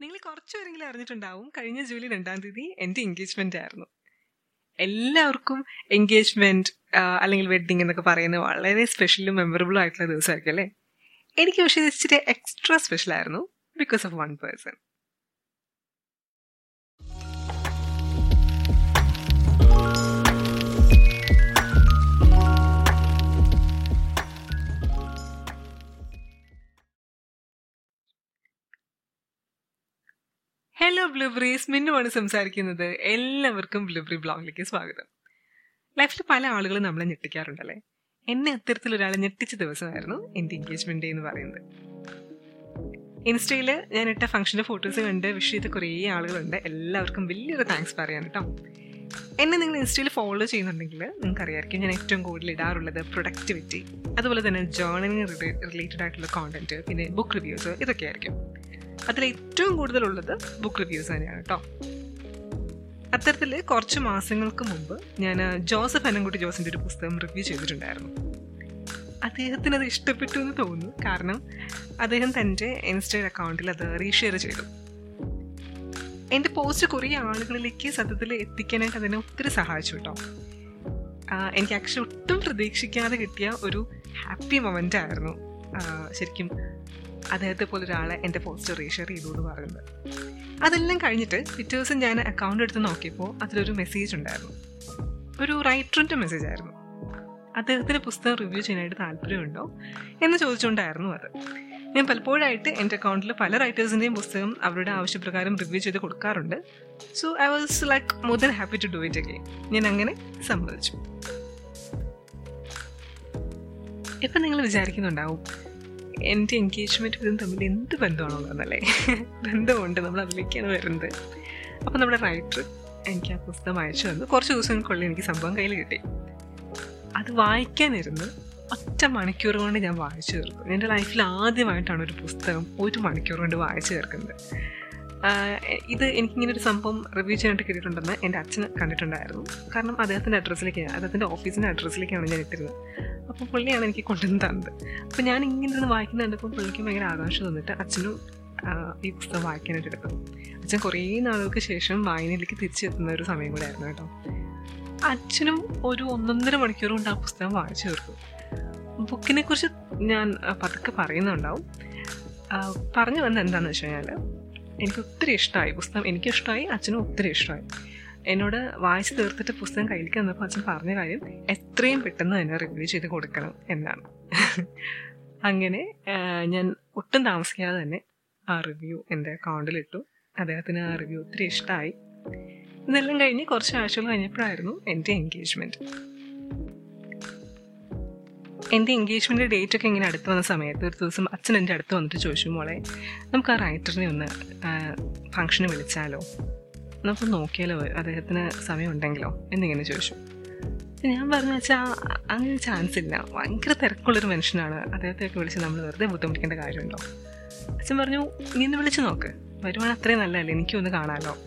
നിങ്ങൾ കുറച്ചുപേരെങ്കിലും അറിഞ്ഞിട്ടുണ്ടാവും. കഴിഞ്ഞ ജൂലൈ രണ്ടാം തീയതി എന്റെ എൻഗേജ്മെന്റ് ആയിരുന്നു. എല്ലാവർക്കും എൻഗേജ്മെന്റ് അല്ലെങ്കിൽ വെഡിങ് എന്നൊക്കെ പറയുന്നത് വളരെ സ്പെഷ്യലും മെമ്മറബിളും ആയിട്ടുള്ള ദിവസമായിരിക്കും അല്ലേ? എനിക്ക് പക്ഷേ ഇച്ചിരി എക്സ്ട്രാ സ്പെഷ്യൽ ആയിരുന്നു because of one person hello blueberries മിന്നുമാണ് സംസാരിക്കുന്നത്. എല്ലാവർക്കും ബ്ലൂബ്രി ബ്ലോഗിലേക്ക് സ്വാഗതം. ലൈഫിൽ പല ആളുകളും നമ്മളെ ഞെട്ടിക്കാറുണ്ടല്ലേ? എന്നെ അത്തരത്തിൽ ഒരാളെ ഞെട്ടിച്ച ദിവസമായിരുന്നു എന്റെ എൻഗേജ്മെന്റ് ഡേ എന്ന് പറയുന്നത്. ഇൻസ്റ്റയിൽ ഞാൻ ഇട്ട ഫംഗ്ഷന്റെ ഫോട്ടോസ് കണ്ട് വിഷ് ചെയ്ത കുറേ ആളുകളുണ്ട്. എല്ലാവർക്കും വലിയൊരു താങ്ക്സ് പറയാൻ കേട്ടോ. എന്നെ നിങ്ങൾ ഇൻസ്റ്റയിൽ ഫോളോ ചെയ്യുന്നുണ്ടെങ്കിൽ നിങ്ങൾക്ക് അറിയാമായിരിക്കും ഞാൻ ഏറ്റവും കൂടുതൽ ഇടാറുള്ളത് പ്രൊഡക്ടിവിറ്റി അതുപോലെ തന്നെ ജേർണലിംഗ് റിലേറ്റഡ് ആയിട്ടുള്ള കോണ്ടന്റ് പിന്നെ ബുക്ക് റിവ്യൂസ് ഇതൊക്കെ ആയിരിക്കും അതിൽ ഏറ്റവും കൂടുതലുള്ളത് ബുക്ക് റിവ്യൂസ് തന്നെയാണ് കേട്ടോ അത്തരത്തിൽ കുറച്ച് മാസങ്ങൾക്ക് മുമ്പ് ഞാൻ ജോസഫ് അനംകുട്ടി ജോസിന്റെ ഒരു പുസ്തകം റിവ്യൂ ചെയ്തിട്ടുണ്ടായിരുന്നു. അദ്ദേഹത്തിന് അത് ഇഷ്ടപ്പെട്ടു എന്ന് തോന്നുന്നു. കാരണം അദ്ദേഹം തന്റെ ഇൻസ്റ്റയിൽ അക്കൗണ്ടിൽ അത് റീഷെയർ ചെയ്തു. എന്റെ പോസ്റ്റ് കുറേ ആളുകളിലേക്ക് സത്യത്തിൽ എത്തിക്കാനായിട്ട് അതിനെ ഒത്തിരി സഹായിച്ചു കേട്ടോ എനിക്ക് ആക്ച്വലി ഒട്ടും പ്രതീക്ഷിക്കാതെ കിട്ടിയ ഒരു ഹാപ്പി മൊമെന്റ് ആയിരുന്നു. ശരിക്കും അദ്ദേഹത്തെ പോലെ ഒരാളെ എന്റെ പോസ്റ്റ് റീഷെയർ ചെയ്തു എന്ന് പറയുന്നത്. അതെല്ലാം കഴിഞ്ഞിട്ട് പിറ്റേ ദിവസം ഞാൻ അക്കൗണ്ട് എടുത്ത് നോക്കിയപ്പോൾ അതിലൊരു മെസ്സേജ് ഉണ്ടായിരുന്നു. ഒരു റൈറ്ററിന്റെ മെസ്സേജ് ആയിരുന്നു. അദ്ദേഹത്തിന് പുസ്തകം റിവ്യൂ ചെയ്യാനായിട്ട് താല്പര്യമുണ്ടോ എന്ന് ചോദിച്ചുകൊണ്ടായിരുന്നു അത്. ഞാൻ പലപ്പോഴായിട്ട് എന്റെ അക്കൗണ്ടിൽ പല റൈറ്റേഴ്സിന്റെയും പുസ്തകം അവരുടെ ആവശ്യപ്രകാരം റിവ്യൂ ചെയ്ത് കൊടുക്കാറുണ്ട്. So I was like more than happy to do it again ഞാൻ അങ്ങനെ സമ്മതിച്ചു. ഇപ്പം നിങ്ങൾ വിചാരിക്കുന്നുണ്ടാവും എന്റെ എൻഗേജ്മെന്റ് ഇതും തമ്മിൽ എന്ത് ബന്ധമാണോ എന്നല്ലേ ബന്ധമുണ്ട് നമ്മൾ അതിലേക്കാണ് വരുന്നത്. അപ്പോൾ നമ്മുടെ റൈറ്റർ എനിക്ക് ആ പുസ്തകം അയച്ചു തന്നു. കുറച്ച് ദിവസങ്ങൾക്കുള്ളിൽ എനിക്ക് സംഭവം കയ്യിൽ കിട്ടി. അത് വായിക്കാനിരുന്ന് ഒറ്റ മണിക്കൂർ കൊണ്ട് ഞാൻ വായിച്ചു തീർക്കും എന്റെ ലൈഫിൽ ആദ്യമായിട്ടാണ് ഒരു പുസ്തകം ഒരു മണിക്കൂർ കൊണ്ട് വായിച്ചു തീർക്കുന്നത്. ഇത് എനിക്കിങ്ങനെ ഒരു സംഭവം റിവ്യൂ ചെയ്യാനായിട്ട് കിട്ടിയിട്ടുണ്ടെന്ന് എന്റെ അച്ഛൻ കണ്ടിട്ടുണ്ടായിരുന്നു. കാരണം അദ്ദേഹത്തിന്റെ അഡ്രസ്സിലേക്ക് അദ്ദേഹത്തിന്റെ ഓഫീസിന്റെ അഡ്രസ്സിലേക്കാണ് ഞാൻ ഇട്ടിരുന്നത്. അപ്പോൾ പുള്ളിയാണ് എനിക്ക് കൊണ്ടുവന്ന് തന്നത്. അപ്പോൾ ഞാൻ ഇങ്ങനെ ഇരുന്ന് വായിക്കുന്ന കണ്ടപ്പോൾ പുള്ളിക്ക് ഭയങ്കര ആകാംക്ഷ തന്നിട്ട് അച്ഛനും ഈ പുസ്തകം വായിക്കാനായിട്ട് എടുത്തു. അച്ഛൻ കുറേ നാളുകൾക്ക് ശേഷം വായനയിലേക്ക് തിരിച്ചെത്തുന്ന ഒരു സമയം കൂടെ ആയിരുന്നു കേട്ടോ. അച്ഛനും ഒരു ഒന്നൊന്നര മണിക്കൂർ കൊണ്ട് ആ പുസ്തകം വായിച്ചു തീർത്തു. ബുക്കിനെ കുറിച്ച് ഞാൻ പതുക്കെ പറയുന്നുണ്ടാവും. പറഞ്ഞു വന്നത് എന്താണെന്ന് വെച്ച് കഴിഞ്ഞാൽ എനിക്ക് ഒത്തിരി ഇഷ്ടമായി. പുസ്തകം എനിക്കിഷ്ടമായി അച്ഛനും ഒത്തിരി ഇഷ്ടമായി. എന്നോട് വായിച്ചു തീർത്തിട്ട് പുസ്തകം കയ്യിലേക്ക് വന്നപ്പോൾ അച്ഛൻ പറഞ്ഞ കാര്യം എത്രയും പെട്ടെന്ന് തന്നെ റിവ്യൂ ചെയ്ത് കൊടുക്കണം എന്നാണ്. അങ്ങനെ ഞാൻ ഒട്ടും താമസിക്കാതെ തന്നെ ആ റിവ്യൂ എന്റെ അക്കൗണ്ടിലിട്ടു അദ്ദേഹത്തിന് ആ റിവ്യൂ ഒത്തിരി ഇഷ്ടമായി ഇതെല്ലാം കഴിഞ്ഞ് കുറച്ച് ആഴ്ചകൾ കഴിഞ്ഞപ്പോഴായിരുന്നു എന്റെ എൻഗേജ്മെന്റ് എന്റെ എൻഗേജ്മെന്റ് ഡേറ്റ് ഒക്കെ ഇങ്ങനെ അടുത്ത് വന്ന സമയത്ത് ഒരു ദിവസം അച്ഛൻ എന്റെ അടുത്ത് വന്നിട്ട് ചോദിച്ചു മോളെ നമുക്ക് ആ റൈറ്ററിനെ ഒന്ന് ഫംഗ്ഷന് വിളിച്ചാലോ? നമുക്ക് നോക്കിയാലോ അദ്ദേഹത്തിന് സമയമുണ്ടെങ്കിലോ എന്നിങ്ങനെ ചോദിച്ചു. ഞാൻ പറഞ്ഞു വെച്ചാൽ അങ്ങനെ ചാൻസ് ഇല്ല. ഭയങ്കര തിരക്കുള്ളൊരു മനുഷ്യനാണ്. അദ്ദേഹത്തെയൊക്കെ വിളിച്ച് നമ്മൾ വെറുതെ ബുദ്ധിമുട്ടിക്കേണ്ട കാര്യമുണ്ടോ? അച്ഛൻ പറഞ്ഞു നീ ഒന്ന് വിളിച്ച് നോക്ക്. വരുവാണ് അത്രയും നല്ലതല്ലേ? എനിക്കൊന്ന് കാണാമല്ലോ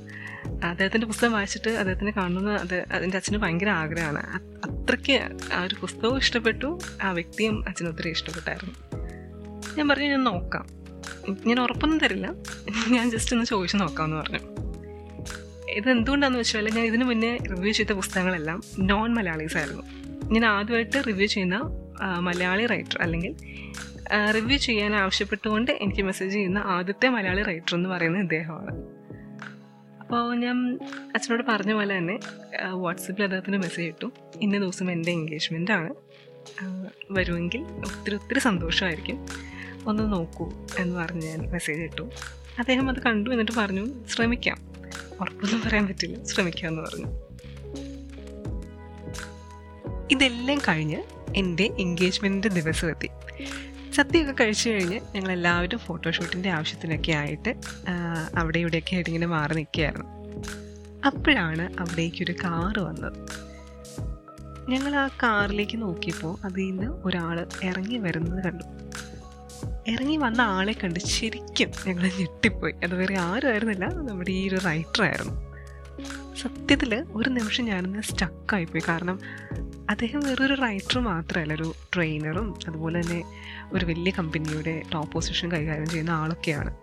അദ്ദേഹത്തിന്റെ പുസ്തകം വായിച്ചിട്ട് അദ്ദേഹത്തിനെ കാണുന്ന അത് അതിന്റെ അച്ഛന് ഭയങ്കര ആഗ്രഹമാണ്. അത്രയ്ക്ക് ആ ഒരു പുസ്തകവും ഇഷ്ടപ്പെട്ടു. ആ വ്യക്തിയും അച്ഛന് ഒത്തിരി ഇഷ്ടപ്പെട്ടായിരുന്നു. ഞാൻ പറഞ്ഞു ഞാൻ നോക്കാം. ഞാൻ ഉറപ്പൊന്നും തരില്ല. ഞാൻ ജസ്റ്റ് ഒന്ന് ചോദിച്ചു നോക്കാമെന്ന് പറഞ്ഞു. ഇത് എന്തുകൊണ്ടാന്ന് വെച്ചാൽ ഞാൻ ഇതിനു മുന്നേ റിവ്യൂ ചെയ്ത പുസ്തകങ്ങളെല്ലാം നോൺ മലയാളീസ് ആയിരുന്നു. ഞാൻ ആദ്യമായിട്ട് റിവ്യൂ ചെയ്യുന്ന മലയാളി റൈറ്റർ അല്ലെങ്കിൽ റിവ്യൂ ചെയ്യാൻ ആവശ്യപ്പെട്ടുകൊണ്ട് എനിക്ക് മെസ്സേജ് ചെയ്യുന്ന ആദ്യത്തെ മലയാളി റൈറ്റർ എന്ന് പറയുന്ന ഇദ്ദേഹമാണ്. അപ്പോൾ ഞാൻ അച്ഛനോട് പറഞ്ഞ പോലെ തന്നെ വാട്സപ്പിൽ അദ്ദേഹത്തിന് മെസ്സേജ് ഇട്ടു. ഇന്ന ദിവസം എന്റെ എൻഗേജ്മെന്റ് ആണ്. വരുമെങ്കിൽ ഒത്തിരി ഒത്തിരി സന്തോഷമായിരിക്കും. ഒന്ന് നോക്കൂ എന്ന് പറഞ്ഞ് ഞാൻ മെസ്സേജ് ഇട്ടു. അദ്ദേഹം അത് കണ്ടു എന്നിട്ട് പറഞ്ഞു ശ്രമിക്കാം. ഉറപ്പൊന്നും പറയാൻ പറ്റില്ല. ശ്രമിക്കാമെന്ന് പറഞ്ഞു. ഇതെല്ലാം കഴിഞ്ഞ് എന്റെ എൻഗേജ്മെന്റിന്റെ ദിവസം എത്തി സദ്യയൊക്കെ കഴിച്ചു കഴിഞ്ഞ് ഞങ്ങൾ എല്ലാവരും ഫോട്ടോഷൂട്ടിന്റെ ആവശ്യത്തിനൊക്കെ ആയിട്ട് അവിടെ ഇവിടെയൊക്കെ ആയിട്ട് ഇങ്ങനെ മാറി നിൽക്കുകയായിരുന്നു. അപ്പോഴാണ് അവിടേക്കൊരു കാറ് വന്നത്. ഞങ്ങൾ ആ കാറിലേക്ക് നോക്കിയപ്പോൾ അതിൽ നിന്ന് ഒരാൾ ഇറങ്ങി വരുന്നത് കണ്ടു. ഇറങ്ങി വന്ന ആളെ കണ്ട് ശരിക്കും ഞങ്ങൾ ഞെട്ടിപ്പോയി. അത് വേറെ ആരും ആയിരുന്നില്ല നമ്മുടെ ഈ ഒരു റൈറ്ററായിരുന്നു സത്യത്തിൽ ഒരു നിമിഷം ഞാനൊന്ന് സ്റ്റക്കായിപ്പോയി കാരണം അദ്ദേഹം വേറൊരു റൈറ്റർ മാത്രമല്ല. ഒരു ട്രെയിനറും അതുപോലെ തന്നെ ഒരു വലിയ കമ്പനിയുടെ ടോപ്പ് പൊസിഷൻ കൈകാര്യം ചെയ്യുന്ന ആളൊക്കെയാണ്.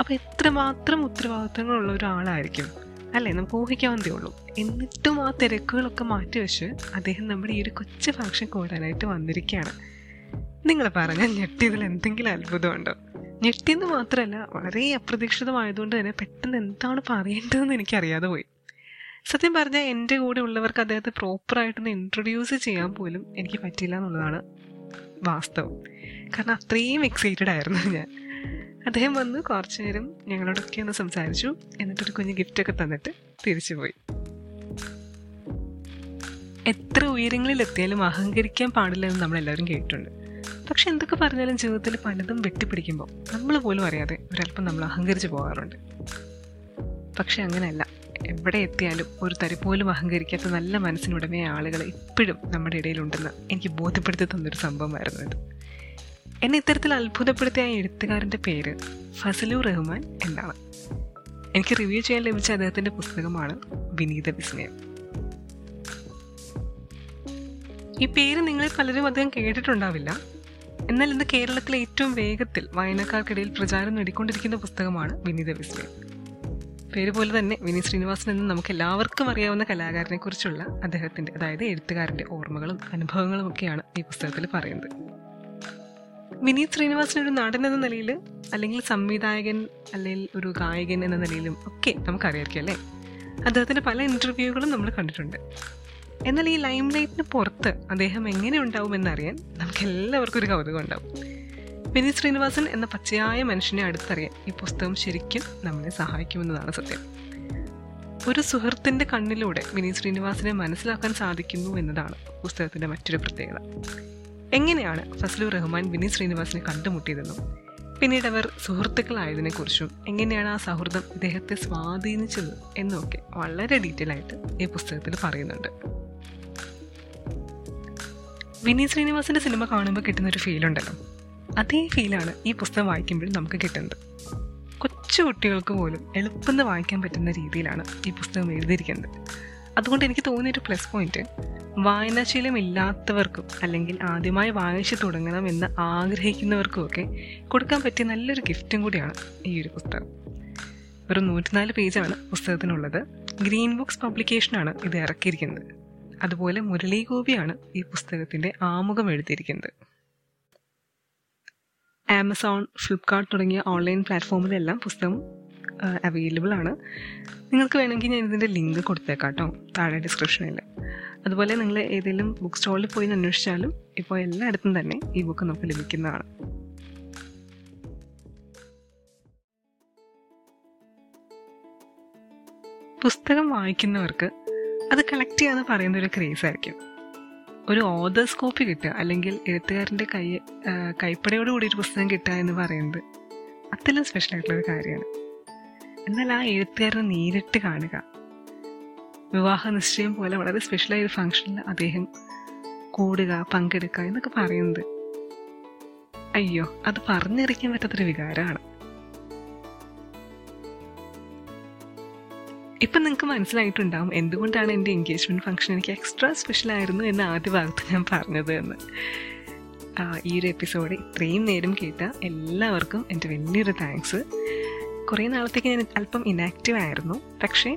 അപ്പോൾ എത്രമാത്രം ഉത്തരവാദിത്തങ്ങളുള്ള ഒരാളായിരിക്കും? അല്ലേ? നമുക്ക് ഊഹിക്കാവുന്നതേ ഉള്ളൂ. എന്നിട്ടും ആ തിരക്കുകളൊക്കെ മാറ്റിവെച്ച് അദ്ദേഹം നമ്മുടെ ഈ ഒരു കൊച്ചു ഫാക്ഷൻ കൂടാനായിട്ട് വന്നിരിക്കുകയാണ്. നിങ്ങൾ പറഞ്ഞ ഞെട്ടിയതിൽ എന്തെങ്കിലും അത്ഭുതമുണ്ടോ? ഞെട്ടിയെന്ന് മാത്രമല്ല വളരെ അപ്രതീക്ഷിതമായതുകൊണ്ട് തന്നെ പെട്ടെന്ന് എന്താണ് പറയേണ്ടതെന്ന് എനിക്കറിയാതെ പോയി. സത്യം പറഞ്ഞാൽ എന്റെ കൂടെ ഉള്ളവർക്ക് അദ്ദേഹത്തെ പ്രോപ്പറായിട്ടൊന്ന് ഇൻട്രൊഡ്യൂസ് ചെയ്യാൻ പോലും എനിക്ക് പറ്റില്ല എന്നുള്ളതാണ് വാസ്തവം. കാരണം അത്രയും എക്സൈറ്റഡ് ആയിരുന്നു ഞാൻ. അദ്ദേഹം വന്ന് കുറച്ചു നേരം ഞങ്ങളോടൊക്കെ ഒന്ന് സംസാരിച്ചു. എന്നിട്ടൊരു കുഞ്ഞ് ഗിഫ്റ്റൊക്കെ തന്നിട്ട് തിരിച്ചു പോയി എത്ര ഉയരങ്ങളിൽ എത്തിയാലും അഹങ്കരിക്കാൻ പാടില്ല എന്ന് നമ്മൾ എല്ലാവരും കേട്ടിട്ടുണ്ട്. പക്ഷെ എന്തൊക്കെ പറഞ്ഞാലും ജീവിതത്തിൽ പലതും വെട്ടിപ്പിടിക്കുമ്പോൾ നമ്മൾ പോലും അറിയാതെ ഒരല്പം നമ്മൾ അഹങ്കരിച്ച് പോകാറുണ്ട്. പക്ഷെ അങ്ങനെയല്ല. എവിടെ എത്തിയാലും ഒരു തരി പോലും അഹങ്കരിക്കാത്ത നല്ല മനസ്സിനുടമയ ആളുകൾ ഇപ്പോഴും നമ്മുടെ ഇടയിലുണ്ടെന്ന് എനിക്ക് ബോധ്യപ്പെടുത്തി തന്നൊരു സംഭവമായിരുന്നു ഇത്. എന്നെ ഇത്തരത്തിൽ അത്ഭുതപ്പെടുത്തിയ ആ എഴുത്തുകാരന്റെ പേര് ഫസലു റഹ്മാൻ എന്നാണ്. എനിക്ക് റിവ്യൂ ചെയ്യാൻ ലഭിച്ച അദ്ദേഹത്തിന്റെ പുസ്തകമാണ് വിനീത വിസ്മയം. ഈ പേര് നിങ്ങൾ പലരും അധികം കേട്ടിട്ടുണ്ടാവില്ല. എന്നാൽ ഇന്ന് കേരളത്തിലെ ഏറ്റവും വേഗത്തിൽ വായനക്കാർക്കിടയിൽ പ്രചാരം നേടിക്കൊണ്ടിരിക്കുന്ന പുസ്തകമാണ് വിനീത വിസ്മയൻ പേര് പോലെ തന്നെ വിനീത് ശ്രീനിവാസൻ എന്ന് നമുക്ക് എല്ലാവർക്കും അറിയാവുന്ന കലാകാരനെ കുറിച്ചുള്ള അദ്ദേഹത്തിന്റെ അതായത് എഴുത്തുകാരന്റെ ഓർമ്മകളും അനുഭവങ്ങളും ഒക്കെയാണ് ഈ പുസ്തകത്തിൽ പറയുന്നത്. വിനീത് ശ്രീനിവാസൻ ഒരു നടൻ എന്ന നിലയിൽ അല്ലെങ്കിൽ സംവിധായകൻ അല്ലെങ്കിൽ ഒരു ഗായകൻ എന്ന നിലയിലും ഒക്കെ നമുക്കറിയാമായിരിക്കും അല്ലേ? അദ്ദേഹത്തിന്റെ പല ഇന്റർവ്യൂകളും നമ്മൾ കണ്ടിട്ടുണ്ട്. എന്നാൽ ഈ ലൈം ലൈറ്റിന് പുറത്ത് അദ്ദേഹം എങ്ങനെ ഉണ്ടാവും എന്നറിയാൻ നമുക്ക് എല്ലാവർക്കും ഒരു കൗതുകം ഉണ്ടാവും. വിനീത് ശ്രീനിവാസൻ എന്ന പച്ചയായ മനുഷ്യനെ അടുത്തറിയാൻ ഈ പുസ്തകം ശരിക്കും നമ്മളെ സഹായിക്കുമെന്നതാണ് സത്യം. ഒരു സുഹൃത്തിന്റെ കണ്ണിലൂടെ വിനീത് ശ്രീനിവാസനെ മനസ്സിലാക്കാൻ സാധിക്കുന്നു എന്നതാണ് പുസ്തകത്തിന്റെ മറ്റൊരു പ്രത്യേകത. എങ്ങനെയാണ് ഫസലു റഹ്മാൻ വിനീത് ശ്രീനിവാസിനെ കണ്ടുമുട്ടിയതെന്നും പിന്നീട് അവർ സുഹൃത്തുക്കളായതിനെക്കുറിച്ചും എങ്ങനെയാണ് ആ സൗഹൃദം ഇദ്ദേഹത്തെ സ്വാധീനിച്ചത് എന്നൊക്കെ വളരെ ഡീറ്റെയിൽ ആയിട്ട് ഈ പുസ്തകത്തിൽ പറയുന്നുണ്ട്. വിനീത് ശ്രീനിവാസിന്റെ സിനിമ കാണുമ്പോൾ കിട്ടുന്ന ഒരു ഫീൽ ഉണ്ടല്ലോ. അതേ ഫീലാണ് ഈ പുസ്തകം വായിക്കുമ്പോഴും നമുക്ക് കിട്ടുന്നത്. കൊച്ചു കുട്ടികൾക്ക് പോലും എളുപ്പത്തിൽ വായിക്കാൻ പറ്റുന്ന രീതിയിലാണ് ഈ പുസ്തകം എഴുതിയിരിക്കുന്നത്. അതുകൊണ്ട് എനിക്ക് തോന്നിയൊരു പ്ലസ് പോയിന്റ് വായനാശീലം ഇല്ലാത്തവർക്കും അല്ലെങ്കിൽ ആദ്യമായി വായിച്ചു തുടങ്ങണം എന്ന് ആഗ്രഹിക്കുന്നവർക്കും ഒക്കെ കൊടുക്കാൻ പറ്റിയ നല്ലൊരു ഗിഫ്റ്റും കൂടിയാണ് ഈ ഒരു പുസ്തകം. ഒരു നൂറ്റിനാല് പേജാണ് പുസ്തകത്തിനുള്ളത്. ഗ്രീൻ ബുക്സ് പബ്ലിക്കേഷനാണ് ഇത് ഇറക്കിയിരിക്കുന്നത്. അതുപോലെ മുരളി ഗോപിയാണ് ഈ പുസ്തകത്തിന്റെ ആമുഖം എഴുതിയിരിക്കുന്നത്. ആമസോൺ ഫ്ലിപ്കാർട്ട് തുടങ്ങിയ ഓൺലൈൻ പ്ലാറ്റ്ഫോമിലെല്ലാം പുസ്തകം അവൈലബിൾ ആണ്. നിങ്ങൾക്ക് വേണമെങ്കിൽ ഞാൻ ഇതിന്റെ ലിങ്ക് കൊടുത്തേക്കാം കേട്ടോ താഴെ ഡിസ്ക്രിപ്ഷനിൽ അതുപോലെ നിങ്ങൾ ഏതെങ്കിലും ബുക്ക് സ്റ്റോളിൽ പോയി അന്വേഷിച്ചാലും ഇപ്പോൾ എല്ലായിടത്തും തന്നെ ഈ ബുക്ക് നമുക്ക് ലഭിക്കുന്നതാണ്. പുസ്തകം വായിക്കുന്നവർക്ക് അത് കളക്ട് ചെയ്യാന്ന് പറയുന്ന ഒരു ക്രേസ് ആയിരിക്കും. ഒരു ഓതേഴ്സ് കോപ്പി കിട്ടുക അല്ലെങ്കിൽ എഴുത്തുകാരന്റെ കൈ കൈപ്പടയോട് കൂടി ഒരു പുസ്തകം കിട്ടുക എന്ന് പറയുന്നത് അതെല്ലാം സ്പെഷ്യൽ ആയിട്ടുള്ളൊരു കാര്യമാണ്. എന്നാൽ ആ എഴുത്തുകാരനെ നേരിട്ട് കാണുക. വിവാഹ നിശ്ചയം പോലെ വളരെ സ്പെഷ്യലായ ഒരു ഫംഗ്ഷനിൽ അദ്ദേഹം കൂടുക പങ്കെടുക്കുക എന്നൊക്കെ പറയുന്നത്. അയ്യോ അത് പറഞ്ഞറിയിക്കാൻ പറ്റാത്തൊരു വികാരമാണ്. ഇപ്പം നിങ്ങൾക്ക് മനസ്സിലായിട്ടുണ്ടാവും എന്തുകൊണ്ടാണ് എന്റെ എൻഗേജ്മെന്റ് ഫംഗ്ഷൻ എനിക്ക് എക്സ്ട്രാ സ്പെഷ്യൽ ആയിരുന്നു എന്ന് ആദ്യ ഭാഗത്ത് ഞാൻ പറഞ്ഞത് എന്ന്. ഈ ഒരു എപ്പിസോഡ് ഇത്രയും നേരം കേട്ട എല്ലാവർക്കും എന്റെ വലിയൊരു താങ്ക്സ് കുറേ നാളത്തേക്ക് ഞാൻ അല്പം ഇനാക്റ്റീവ് ആയിരുന്നു. പക്ഷേ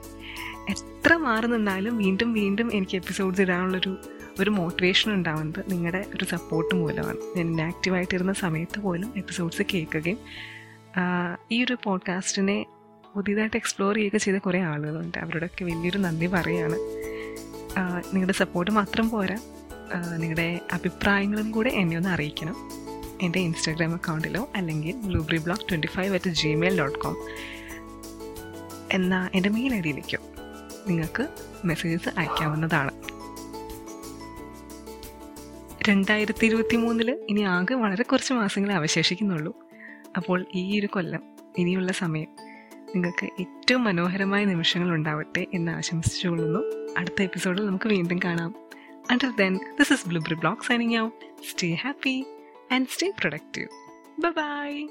എത്ര മാറി നിന്നാലും വീണ്ടും വീണ്ടും എനിക്ക് എപ്പിസോഡ്സ് ഇടാനുള്ളൊരു ഒരു മോട്ടിവേഷൻ ഉണ്ടാവുന്നത് നിങ്ങളുടെ ഒരു സപ്പോർട്ട് മൂലമാണ്. ഞാൻ ഇനാക്റ്റീവായിട്ടിരുന്ന സമയത്ത് പോലും എപ്പിസോഡ്സ് കേൾക്കുകയും ഈ ഒരു പോഡ്കാസ്റ്റിനെ പുതിയതായിട്ട് എക്സ്പ്ലോർ ചെയ്യുക ചെയ്ത കുറേ ആളുകളുണ്ട്. അവരോടൊക്കെ വലിയൊരു നന്ദി പറയുകയാണ് നിങ്ങളുടെ സപ്പോർട്ട് മാത്രം പോരാ. നിങ്ങളുടെ അഭിപ്രായങ്ങളും കൂടെ എന്നെ ഒന്ന് അറിയിക്കണം. എന്റെ ഇൻസ്റ്റാഗ്രാം അക്കൗണ്ടിലോ അല്ലെങ്കിൽ blueberry blog twenty five at Gmail dot com എന്ന എന്റെ മെയിൽ ഐ ഡിയിലേക്കോ നിങ്ങൾക്ക് മെസ്സേജസ് അയക്കാവുന്നതാണ്. രണ്ടായിരത്തി ഇരുപത്തി മൂന്നിൽ ഇനി ആകെ വളരെ കുറച്ച് മാസങ്ങളെ അവശേഷിക്കുന്നുള്ളൂ. അപ്പോൾ ഈ ഒരു കൊല്ലം ഇനിയുള്ള സമയം നിങ്ങൾക്ക് ഏറ്റവും മനോഹരമായ നിമിഷങ്ങൾ ഉണ്ടാവട്ടെ എന്ന് ആശംസിച്ചുകൊള്ളുന്നു അടുത്ത എപ്പിസോഡിൽ നമുക്ക് വീണ്ടും കാണാം. And then this is blueberry blog signing out stay happy and stay productive bye